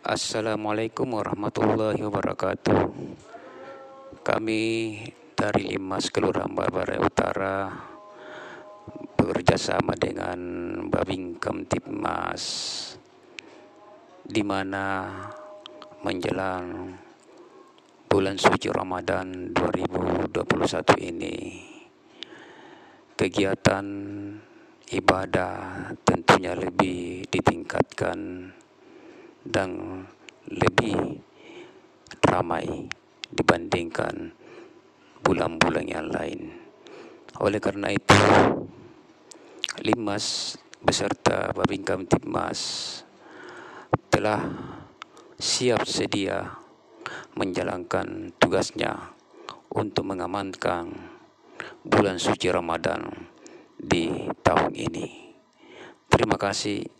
Assalamualaikum warahmatullahi wabarakatuh. Kami dari Limas Kelurahan Barbara Utara bekerja sama dengan Babing Kamtipmas di mana menjelang bulan suci Ramadan 2021 ini kegiatan ibadah tentunya lebih ditingkatkan dan lebih ramai dibandingkan bulan-bulan yang lain. Oleh karena itu, Limas beserta Babingkam Timmas telah siap sedia menjalankan tugasnya untuk mengamankan bulan suci Ramadan di tahun ini. Terima kasih.